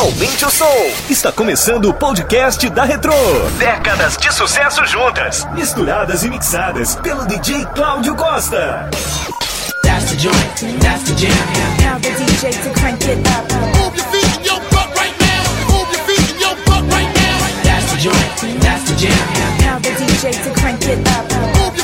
Aumente o som. Está começando o podcast da Retro. Décadas de sucesso juntas, misturadas e mixadas pelo DJ Cláudio Costa. That's the joint, that's the jam. Now the DJ to crank it up. Move your feet and your butt right now. Move your feet and your butt right now. That's the joint, that's the jam. Now the DJ to crank it up.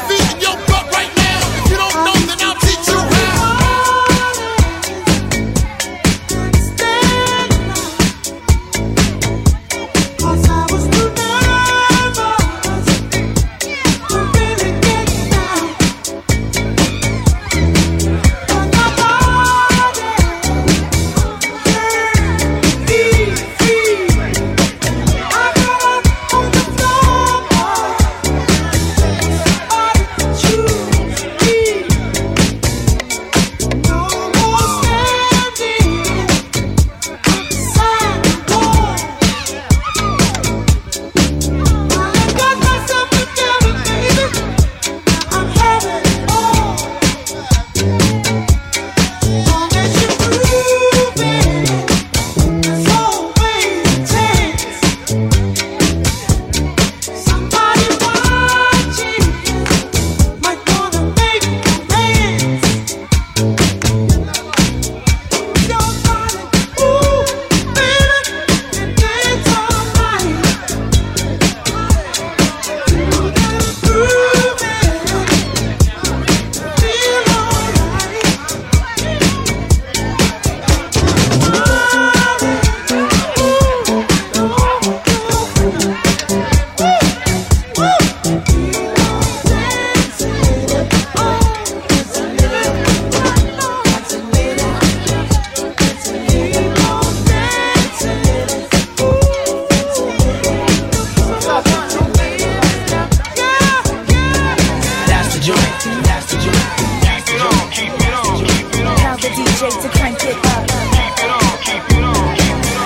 joint. That's the joint. That's the. Keep it on. Keep it on. Tell the DJ to crank it up. Keep it on. Keep it on.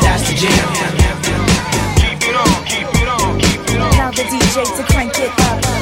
That's the jam. Keep it on. Keep it on. Keep it on. Tell the DJ to crank it up.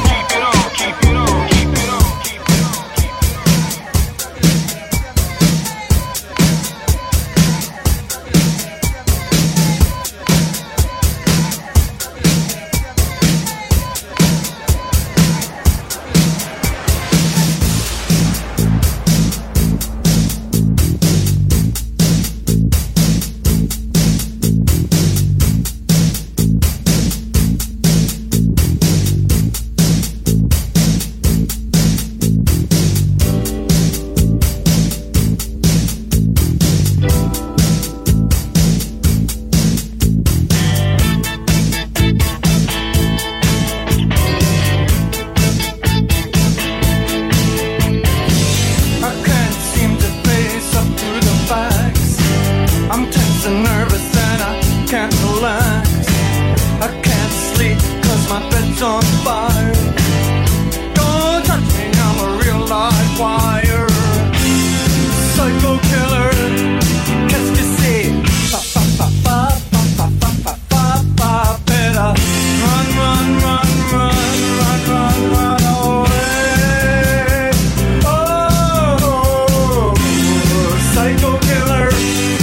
killer.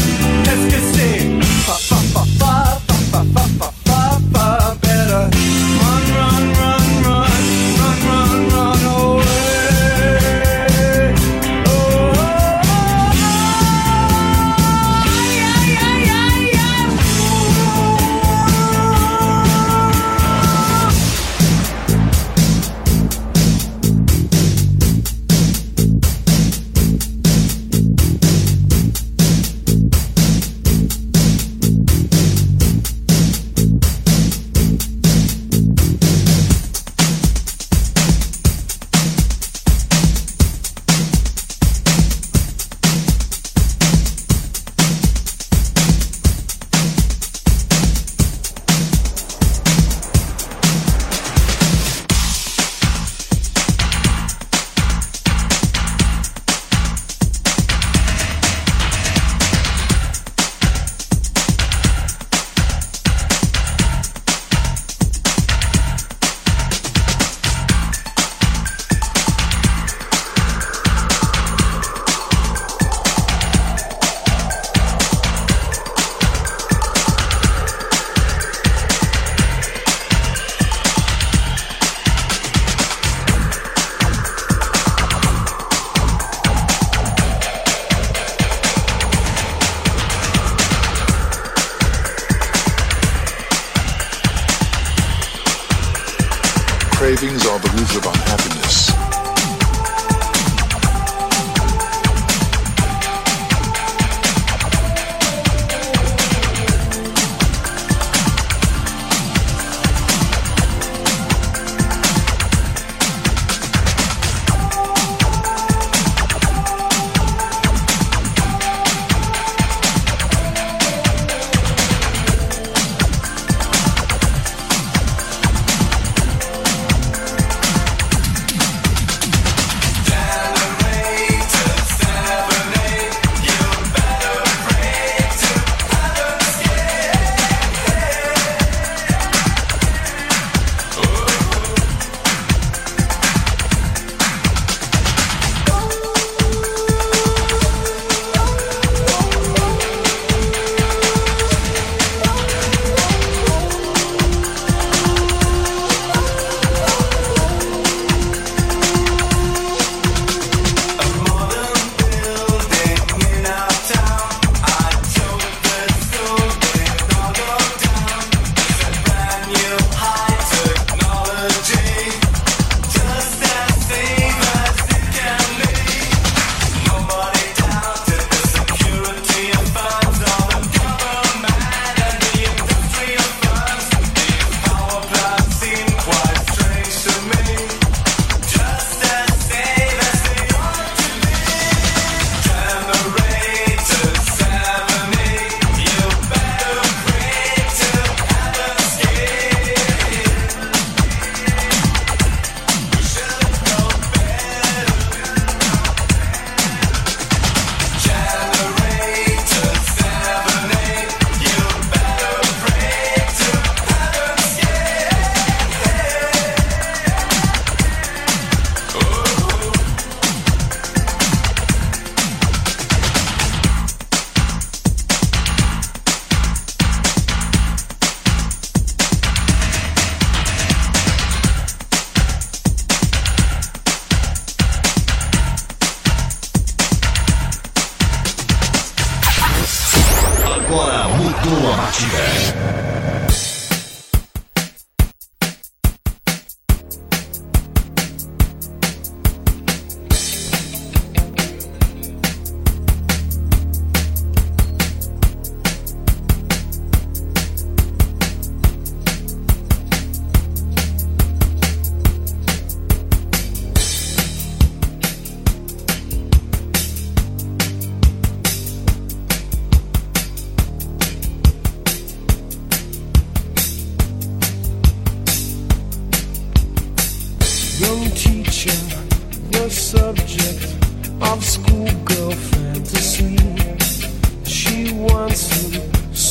cravings are the root of unhappiness.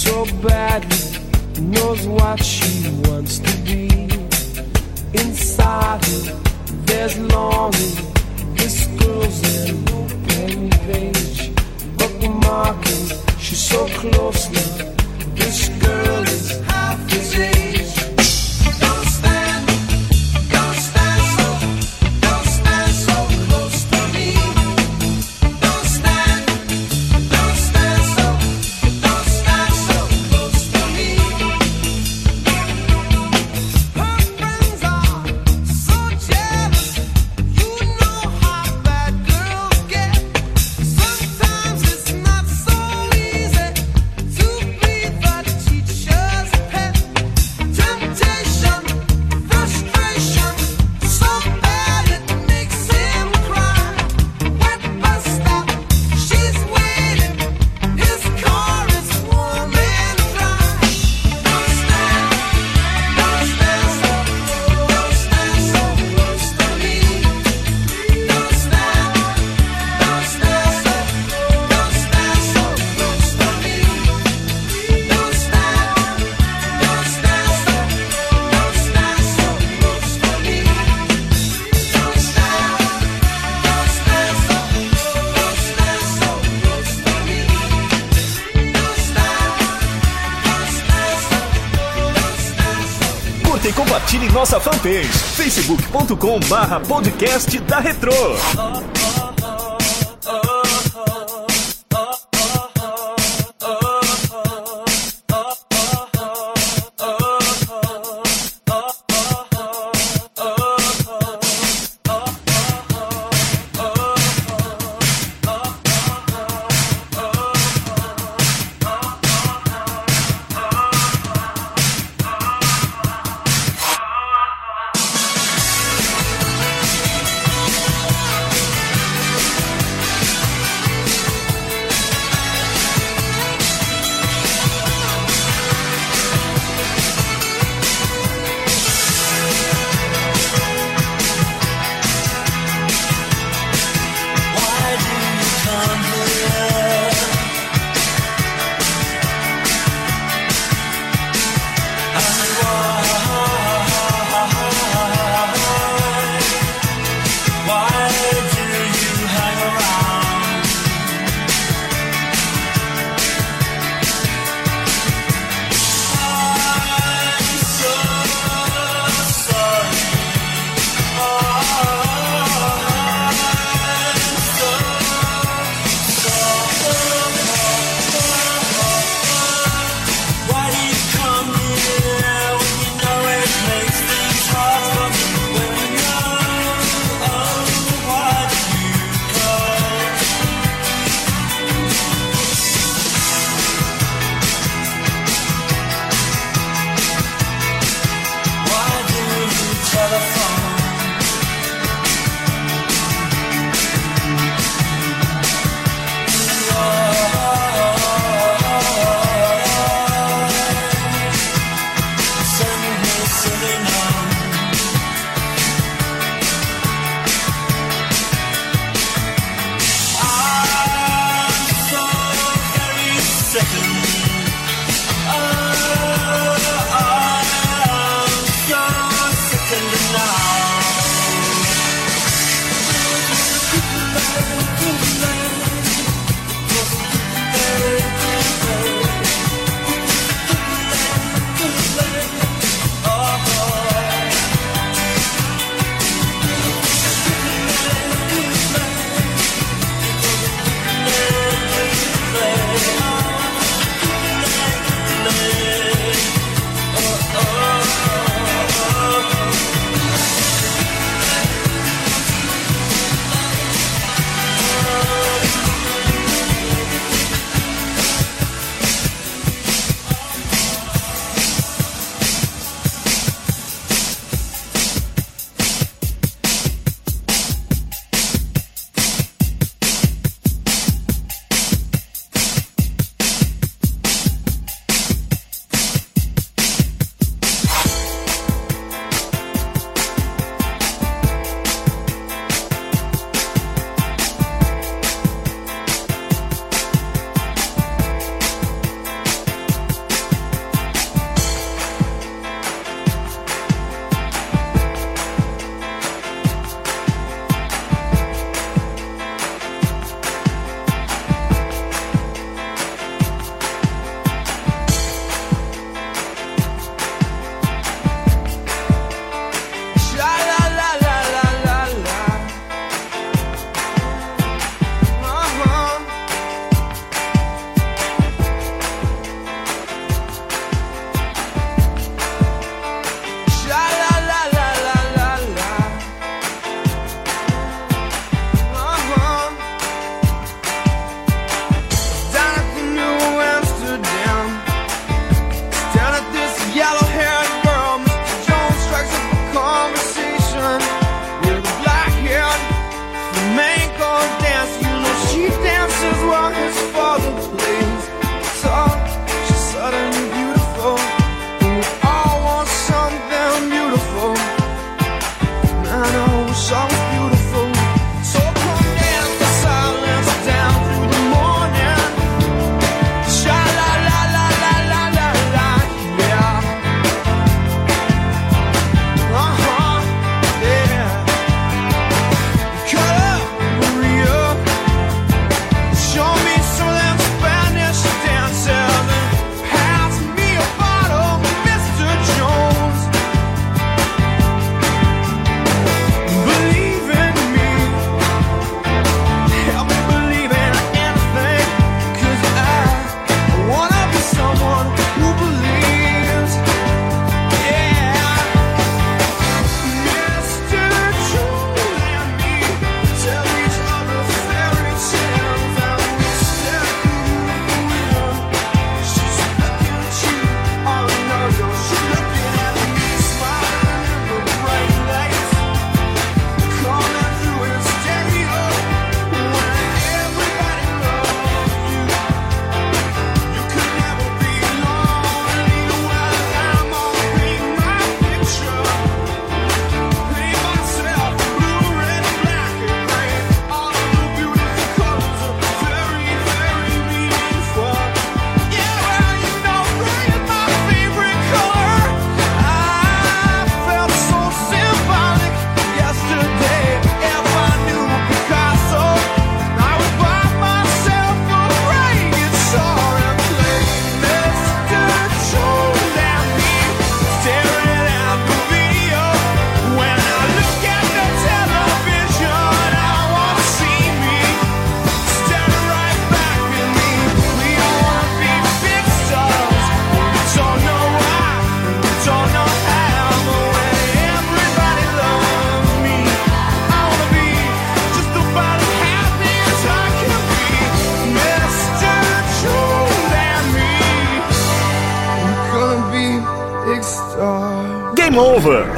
so badly knows what she wants to be. Inside her, there's longing. This girl's an open page, bookmarking. She's so close now. This girl is half his age. em nossa fanpage facebook.com barra podcast da Retro. wide